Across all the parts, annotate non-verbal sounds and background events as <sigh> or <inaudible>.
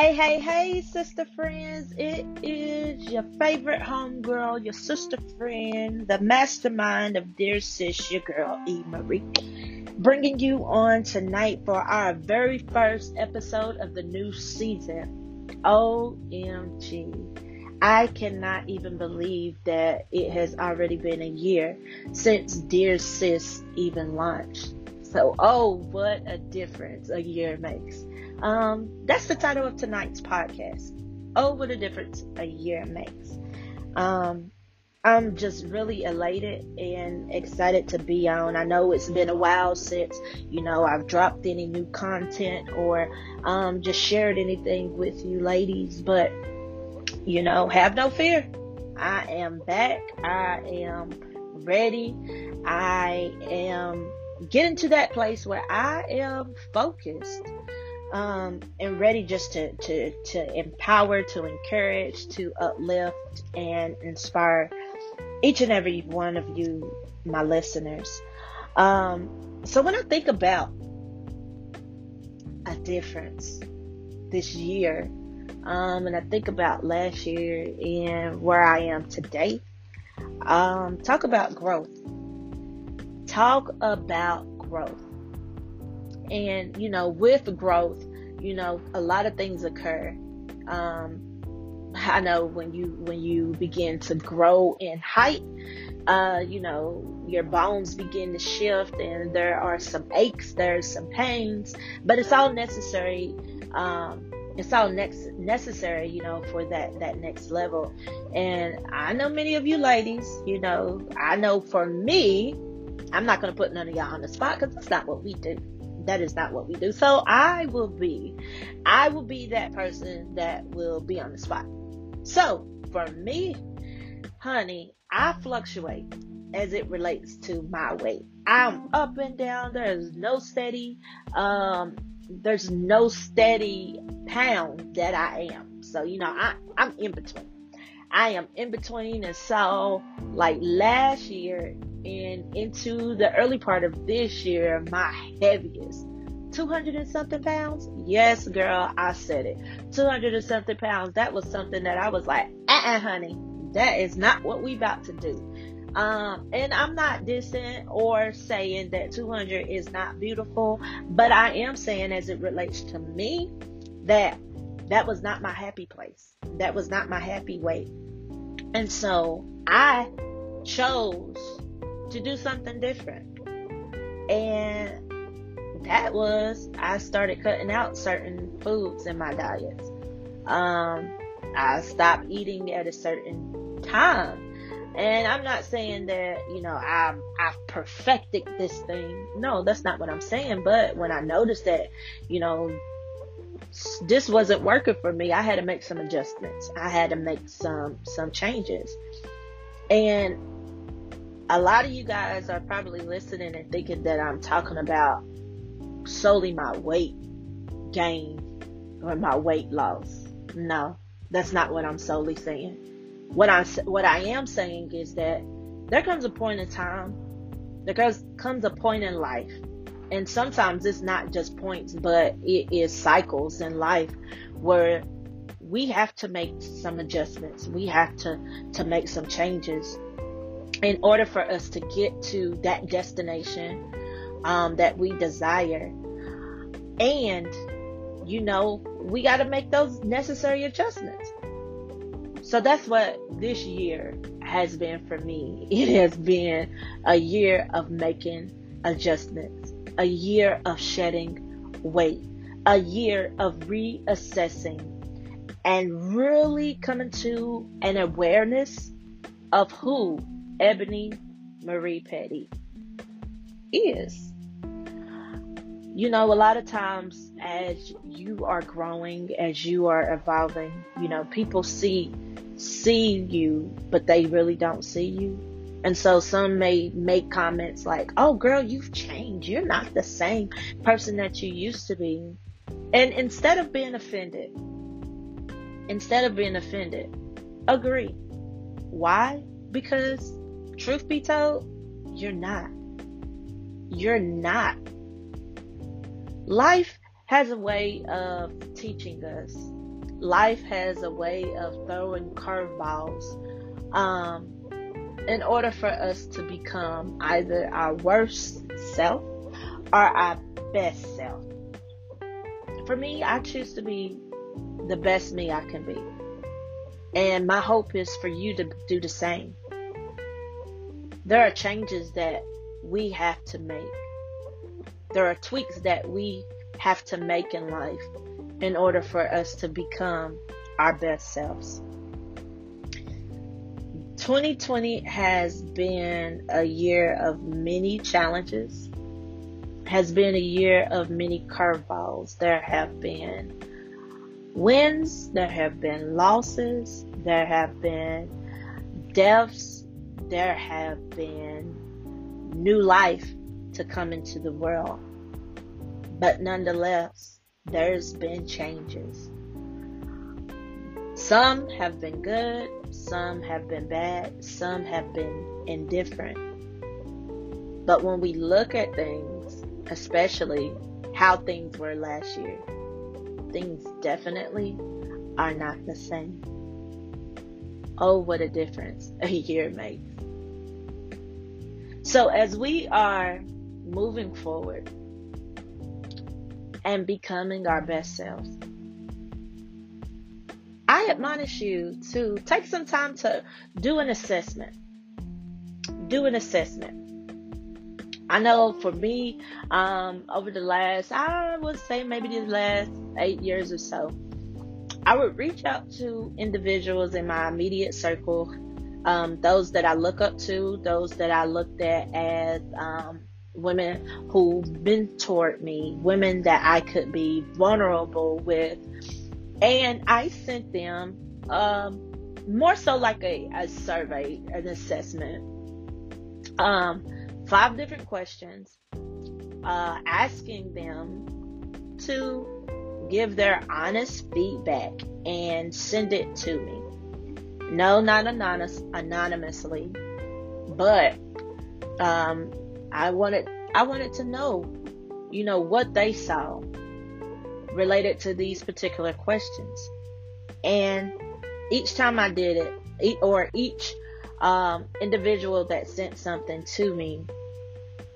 Hey, hey, hey, sister friends. It is your favorite homegirl, your sister friend, the mastermind of Dear Sis, your girl, E. Marie. Bringing you on tonight for our very first episode of the new season. OMG. I cannot even believe that it has already been a year since Dear Sis even launched. So, oh, what a difference a year makes. Um, that's the title of tonight's podcast. Oh, what a difference a year makes. Um, I'm just really elated and excited to be on. I know it's been a while since, you know, I've dropped any new content or um, just shared anything with you ladies, but, you know, have no fear. I am back. I am ready. I am getting to that place where I am focused um, and ready just to, to, to empower, to encourage, to uplift, and inspire each and every one of you, my listeners. Um, so when I think about a difference this year, um, and I think about last year and where I am today, um, talk about growth. Talk about growth and, you know, with growth, you know, a lot of things occur. Um, I know when you when you begin to grow in height, uh, you know, your bones begin to shift and there are some aches, there's some pains, but it's all necessary. Um, it's all next necessary, you know, for that that next level. And I know many of you ladies, you know, I know for me, I'm not to put none of y'all on the spot because that's not what we do that is not what we do. So I will be, I will be that person that will be on the spot. So for me, honey, I fluctuate as it relates to my weight. I'm up and down. There's no steady, um, there's no steady pound that I am. So, you know, I, I'm in between. I am in between. And so, like last year, and into the early part of this year, my heaviest 200 and something pounds. Yes, girl, I said it. 200 and something pounds. That was something that I was like, uh-uh, honey, that is not what we about to do. Um, and I'm not dissing or saying that 200 is not beautiful, but I am saying as it relates to me that that was not my happy place. That was not my happy weight. And so I chose to do something different. And that was I started cutting out certain foods in my diet. Um, I stopped eating at a certain time. And I'm not saying that, you know, I've, I've perfected this thing. No, that's not what I'm saying. But when I noticed that, you know, this wasn't working for me, I had to make some adjustments. I had to make some, some changes. And a lot of you guys are probably listening and thinking that I'm talking about solely my weight gain or my weight loss. No, that's not what I'm solely saying. What I what I am saying is that there comes a point in time, there comes comes a point in life, and sometimes it's not just points, but it is cycles in life where we have to make some adjustments. We have to to make some changes in order for us to get to that destination um, that we desire. And, you know, we got to make those necessary adjustments. So that's what this year has been for me. <laughs> It has been a year of making adjustments, a year of shedding weight, a year of reassessing and really coming to an awareness of who Ebony Marie Petty is. You know, a lot of times as you are growing, as you are evolving, you know, people see see you, but they really don't see you. And so some may make comments like, "Oh girl, you've changed. You're not the same person that you used to be." And instead of being offended, instead of being offended, agree. Why? Because truth be told, you're not. You're not. Life has a way of teaching us life has a way of throwing curveballs um, in order for us to become either our worst self or our best self. For me, I choose to be the best me I can be. And my hope is for you to do the same. There are changes that we have to make. There are tweaks that we have to make in life in order for us to become our best selves. 2020 has been a year of many challenges, has been a year of many curveballs. There have been wins, there have been losses, there have been deaths, there have been new life to come into the world. But nonetheless, there's been changes. Some have been good, some have been bad, some have been indifferent. But when we look at things, especially how things were last year, things definitely are not the same. Oh, what a difference a year makes. So, as we are moving forward and becoming our best selves, I admonish you to take some time to do an assessment. Do an assessment. I know for me, um, over the last, I would say maybe the last eight years or so, I would reach out to individuals in my immediate circle, um, those that I look up to, those that I looked at as um, women who mentored me, women that I could be vulnerable with. And I sent them um, more so like a, a survey, an assessment. Um, five different questions, uh, asking them to give their honest feedback and send it to me. No, not anonymous, anonymously, but um, I wanted I wanted to know, you know, what they saw related to these particular questions. And each time I did it, or each um, individual that sent something to me,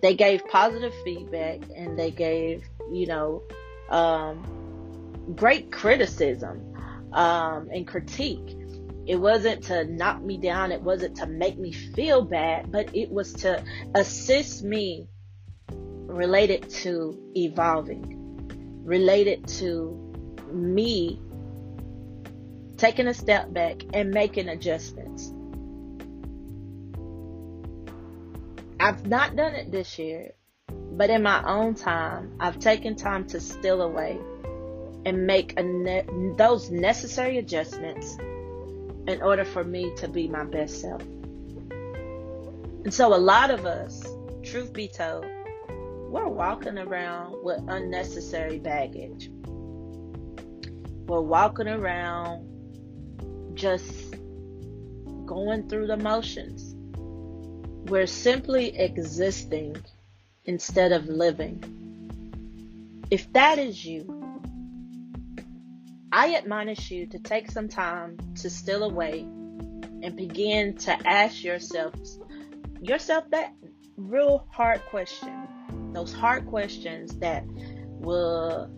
they gave positive feedback and they gave, you know, um, great criticism um, and critique. It wasn't to knock me down, it wasn't to make me feel bad, but it was to assist me related to evolving, related to me taking a step back and making adjustments. I've not done it this year, but in my own time, I've taken time to steal away and make ne- those necessary adjustments in order for me to be my best self. And so, a lot of us, truth be told, we're walking around with unnecessary baggage. We're walking around just going through the motions we're simply existing instead of living. If that is you, I admonish you to take some time to still away and begin to ask yourself yourself that real hard question. Those hard questions that will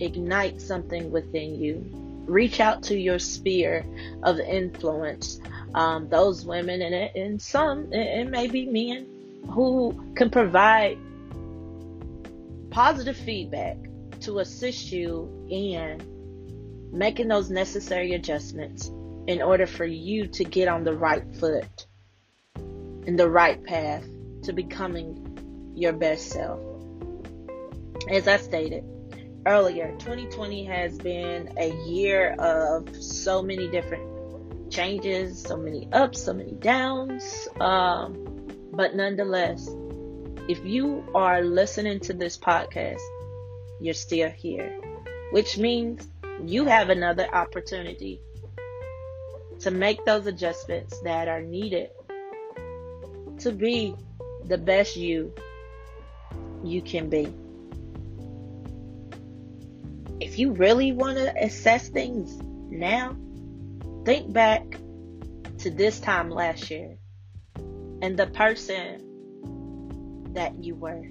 ignite something within you. Reach out to your sphere of influence um, those women and, and some, it may be men who can provide positive feedback to assist you in making those necessary adjustments in order for you to get on the right foot in the right path to becoming your best self. As I stated earlier, 2020 has been a year of so many different changes, so many ups, so many downs. Um, but nonetheless, if you are listening to this podcast, you're still here, which means you have another opportunity to make those adjustments that are needed to be the best you you can be. if you really want to assess things now, think back to this time last year and the person that you were.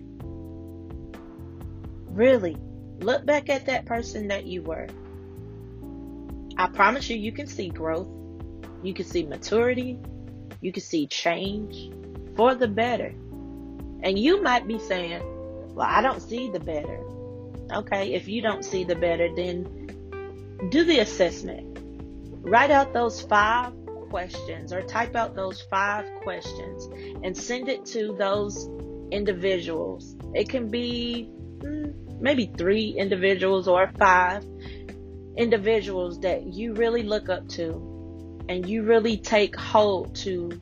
Really, look back at that person that you were. I promise you, you can see growth, you can see maturity, you can see change for the better. And you might be saying, Well, I don't see the better. Okay, if you don't see the better, then do the assessment. Write out those five questions or type out those five questions and send it to those individuals. It can be hmm, maybe three individuals or five individuals that you really look up to and you really take hold to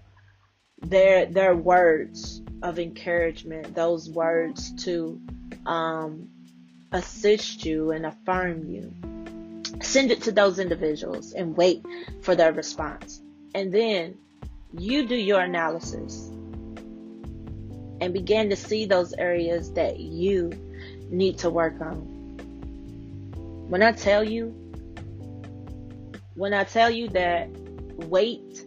their their words of encouragement, those words to um, assist you and affirm you. Send it to those individuals and wait for their response. And then you do your analysis and begin to see those areas that you need to work on. When I tell you, when I tell you that weight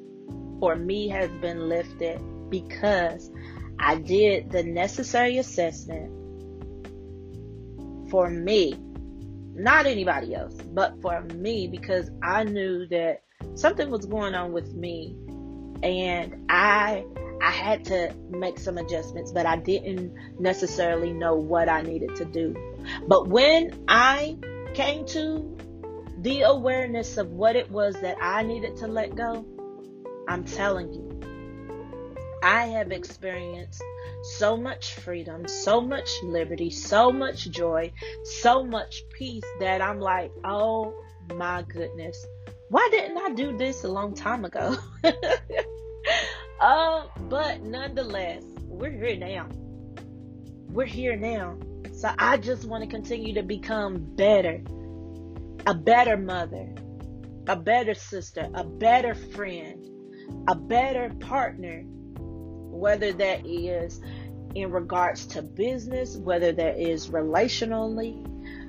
for me has been lifted because I did the necessary assessment for me, not anybody else, but for me because I knew that something was going on with me and I I had to make some adjustments, but I didn't necessarily know what I needed to do. But when I came to the awareness of what it was that I needed to let go, I'm telling you, I have experienced so much freedom, so much liberty, so much joy, so much peace that I'm like, oh my goodness, why didn't I do this a long time ago? <laughs> uh, but nonetheless, we're here now. We're here now. So I just want to continue to become better, a better mother, a better sister, a better friend, a better partner, whether that is in regards to business, whether that is relationally,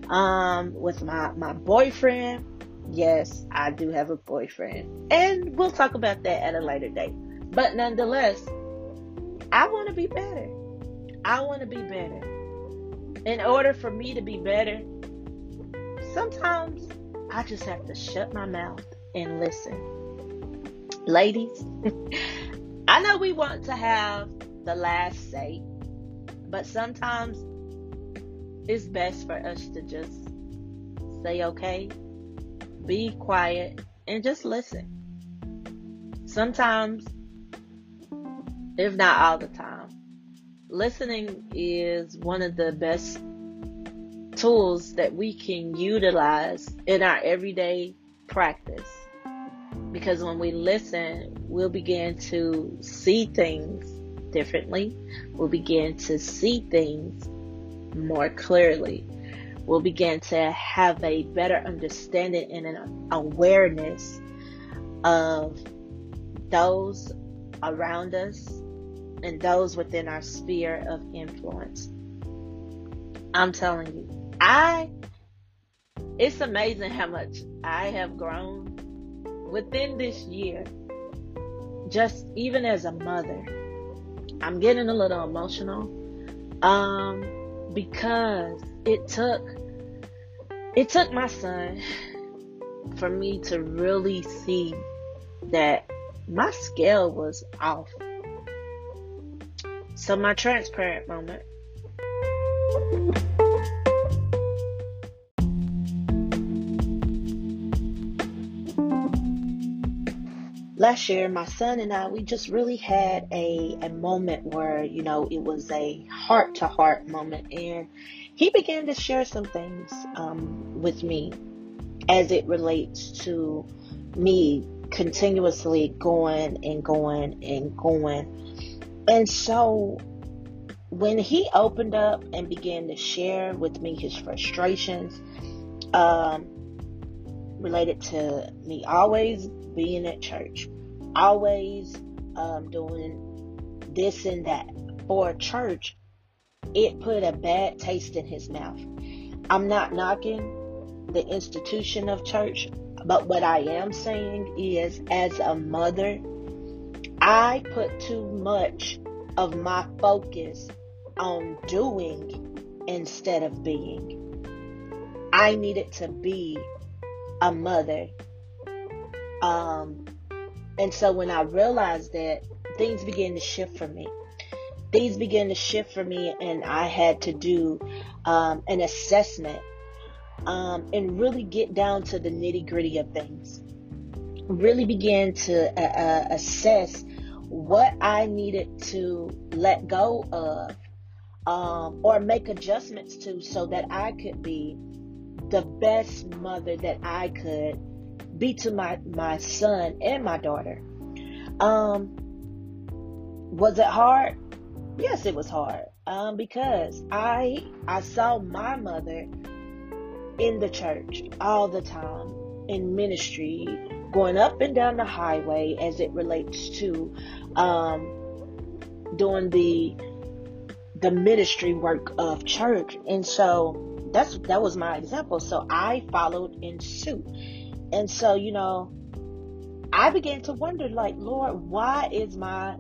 um, with my, my boyfriend. Yes, I do have a boyfriend. And we'll talk about that at a later date. But nonetheless, I want to be better. I want to be better. In order for me to be better, sometimes I just have to shut my mouth and listen. Ladies, <laughs> I know we want to have the last say, but sometimes it's best for us to just say okay, be quiet, and just listen. Sometimes, if not all the time, listening is one of the best tools that we can utilize in our everyday practice. Because when we listen, we'll begin to see things differently. We'll begin to see things more clearly. We'll begin to have a better understanding and an awareness of those around us and those within our sphere of influence. I'm telling you, I, it's amazing how much I have grown within this year, just even as a mother. I'm getting a little emotional. Um, because it took it took my son for me to really see that my scale was off. So my transparent moment. Last year, my son and I, we just really had a, a moment where, you know, it was a heart to heart moment. And he began to share some things um, with me as it relates to me continuously going and going and going. And so when he opened up and began to share with me his frustrations um, related to me always being at church, always um, doing this and that for church, it put a bad taste in his mouth. I'm not knocking the institution of church. But what I am saying is, as a mother, I put too much of my focus on doing instead of being. I needed to be a mother. Um, and so when I realized that, things began to shift for me. Things began to shift for me, and I had to do um, an assessment um, and really get down to the nitty gritty of things. Really began to uh, uh, assess what I needed to let go of um, or make adjustments to so that I could be the best mother that I could be to my, my son and my daughter. Um, was it hard? Yes, it was hard. Um, because I I saw my mother in the church all the time in ministry, going up and down the highway as it relates to um, doing the the ministry work of church. And so that's that was my example. So I followed in suit. And so, you know, I began to wonder like, Lord, why is my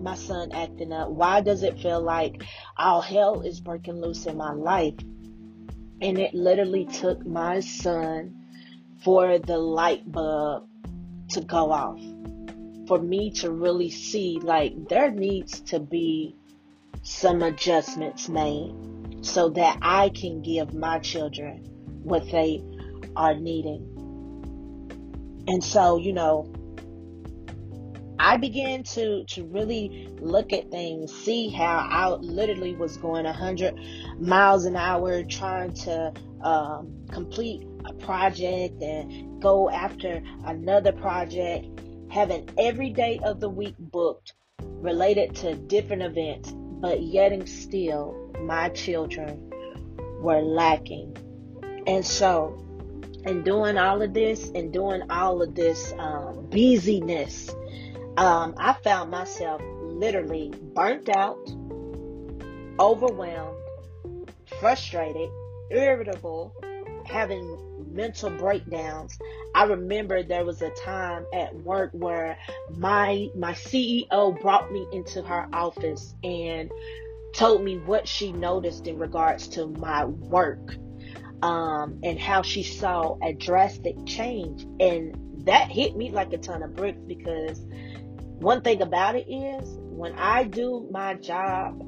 my son acting up? Why does it feel like all hell is breaking loose in my life? And it literally took my son for the light bulb to go off. For me to really see like there needs to be some adjustments made so that I can give my children what they are needing. And so, you know, I began to to really look at things, see how I literally was going 100 miles an hour trying to um, complete a project and go after another project, having every day of the week booked related to different events, but yet and still my children were lacking. And so, in doing all of this and doing all of this um, busyness, um, I found myself literally burnt out, overwhelmed, frustrated, irritable, having mental breakdowns. I remember there was a time at work where my my CEO brought me into her office and told me what she noticed in regards to my work um, and how she saw a drastic change. And that hit me like a ton of bricks because one thing about it is when I do my job,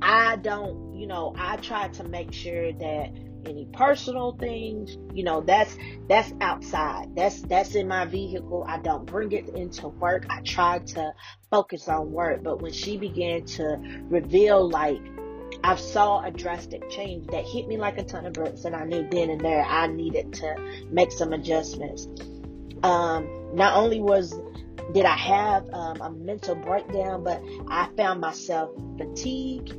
I don't, you know, I try to make sure that any personal things, you know, that's that's outside. That's that's in my vehicle. I don't bring it into work. I try to focus on work. But when she began to reveal like I saw a drastic change that hit me like a ton of bricks and I knew then and there I needed to make some adjustments. Um, not only was did I have um, a mental breakdown, but I found myself fatigued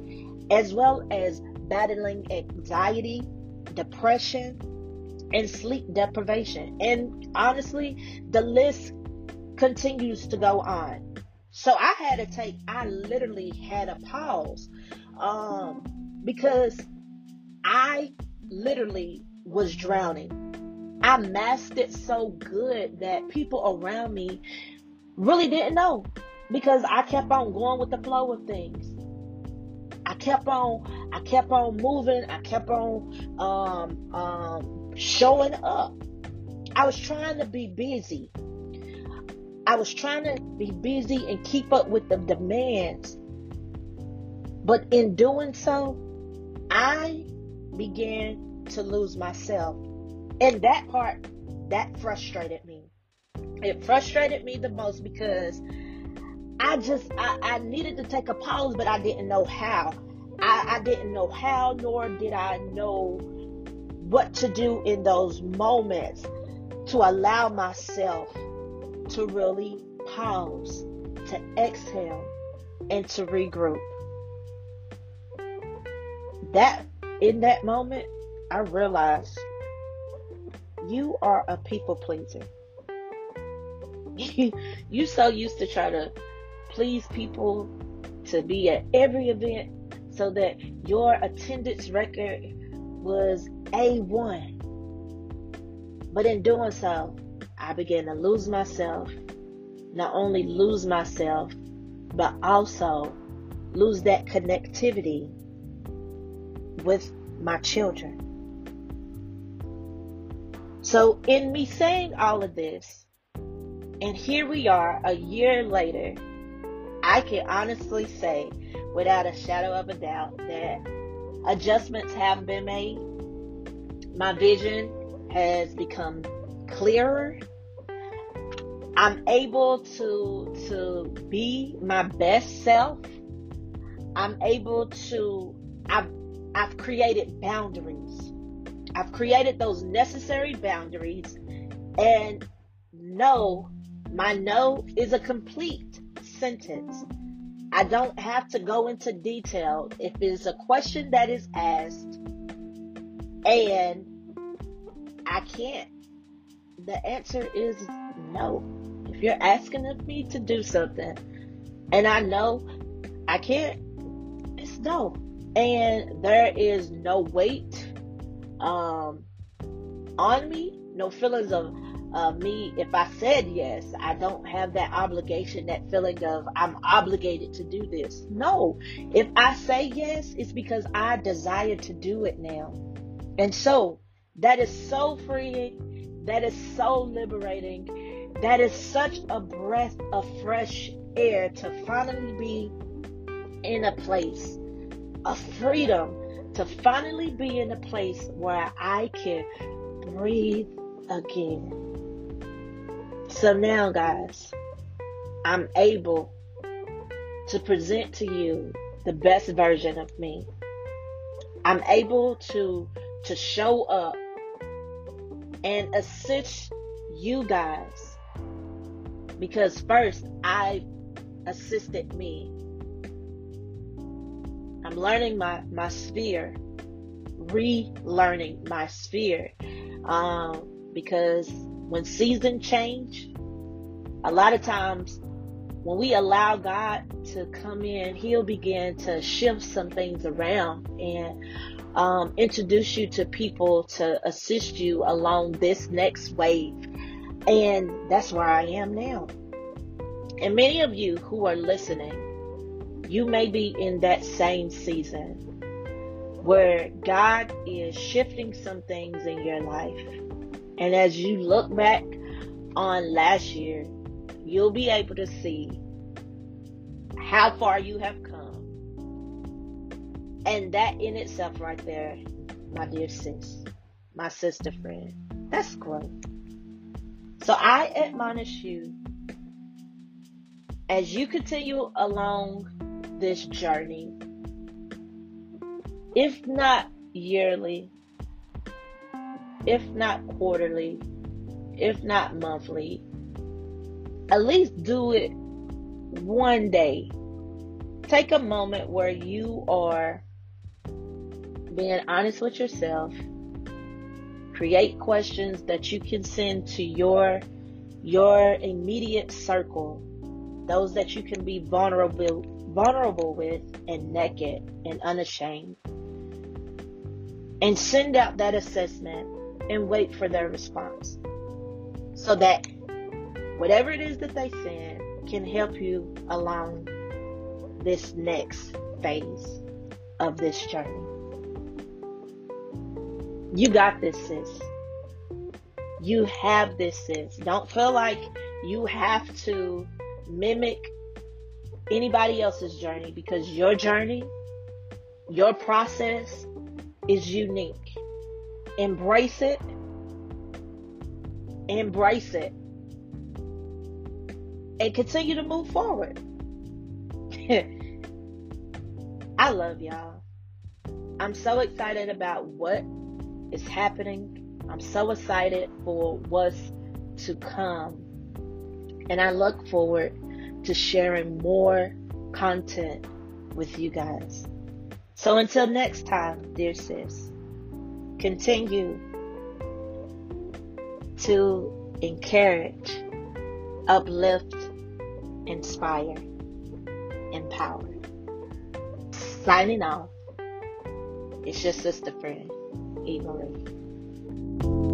as well as battling anxiety, depression, and sleep deprivation. And honestly, the list continues to go on. So I had to take, I literally had a pause um, because I literally was drowning. I masked it so good that people around me really didn't know because I kept on going with the flow of things. Kept on, I kept on moving. I kept on um, um, showing up. I was trying to be busy. I was trying to be busy and keep up with the demands. But in doing so, I began to lose myself. And that part, that frustrated me it frustrated me the most because I just I, I needed to take a pause, but I didn't know how. I, I didn't know how, nor did I know what to do in those moments to allow myself to really pause, to exhale, and to regroup. That in that moment, I realized you are a people pleaser you <laughs> you so used to try to please people to be at every event so that your attendance record was A1. But in doing so, I began to lose myself. Not only lose myself, but also lose that connectivity with my children. So, in me saying all of this, and here we are a year later, I can honestly say, without a shadow of a doubt, that adjustments have been made. My vision has become clearer. I'm able to to be my best self. I'm able to I've I've created boundaries. I've created those necessary boundaries and no, my no is a complete sentence. I don't have to go into detail if it's a question that is asked and I can't. The answer is no. If you're asking of me to do something and I know I can't, it's no. And there is no weight um, on me, no feelings of uh, me if I said yes. I don't have that obligation, that feeling of I'm obligated to do this. No, if I say yes, it's because I desire to do it now. And so that is so freeing. That is so liberating. That is such a breath of fresh air to finally be in a place of freedom to finally be in a place where I can breathe again. So now, guys, I'm able to present to you the best version of me. I'm able to to show up and assist you guys because first I assisted me I'm learning my, my sphere, relearning my sphere. Um, because when seasons change, a lot of times when we allow God to come in, He'll begin to shift some things around and um, introduce you to people to assist you along this next wave. And that's where I am now. And many of you who are listening, you may be in that same season where God is shifting some things in your life. And as you look back on last year, you'll be able to see how far you have come. And that in itself, right there, my dear sis, my sister friend, that's growth. So I admonish you as you continue along this journey, if not yearly, if not quarterly, if not monthly, at least do it one day. Take a moment where you are being honest with yourself. Create questions that you can send to your your immediate circle, those that you can be vulnerable vulnerable with and naked and unashamed. And send out that assessment and wait for their response. So that whatever it is that they send can help you along this next phase of this journey. You got this, sis. You have this, sis. Don't feel like you have to mimic anybody else's journey because your journey, your process is unique. Embrace it. Embrace it. And continue to move forward. <laughs> I love y'all. I'm so excited about what is happening. I'm so excited for what's to come. And I look forward to sharing more content with you guys. So until next time, dear sis, continue to encourage, uplift, inspire, empower. Signing off, it's your sister friend, Eva Marie.